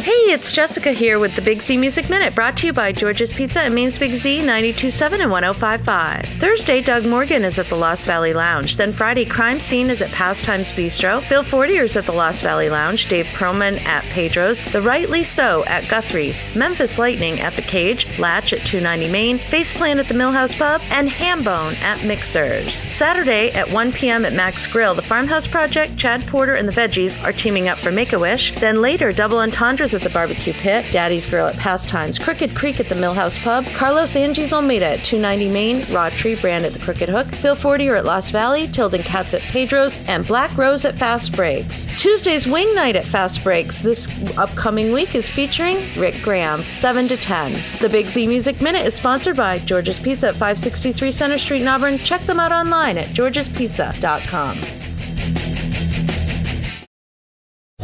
Hey, it's Jessica here with the Big Z Music Minute brought to you by George's Pizza at Maine's Big Z 927 and 1055. Thursday, Doug Morgan is at the Lost Valley Lounge. Then Friday, Crime Scene is at Pastimes Bistro. Phil Fortier is at the Lost Valley Lounge. Dave Perlman at Pedro's. The Rightly So at Guthrie's. Memphis Lightning at The Cage. Latch at 290 Main. Faceplant at the Millhouse Pub. And Hambone at Mixers. Saturday at 1 p.m. at Max Grill, the Farmhouse Project, Chad Porter, and the Veggies are teaming up for Make a Wish. Then later, double entendres at the Barbecue Pit, Daddy's Grill at Pastimes, Crooked Creek at the Millhouse Pub, Carlos Angie's Almeida at 290 Main, Raw Tree Brand at the Crooked Hook, Phil Fortier at Lost Valley, Tilden Cats at Pedro's, and Black Rose at Fast Breaks. Tuesday's Wing Night at Fast Breaks this upcoming week is featuring Rick Graham, 7 to 10. The Big Z Music Minute is sponsored by George's Pizza at 563 Center Street in Auburn. Check them out online at georgespizza.com.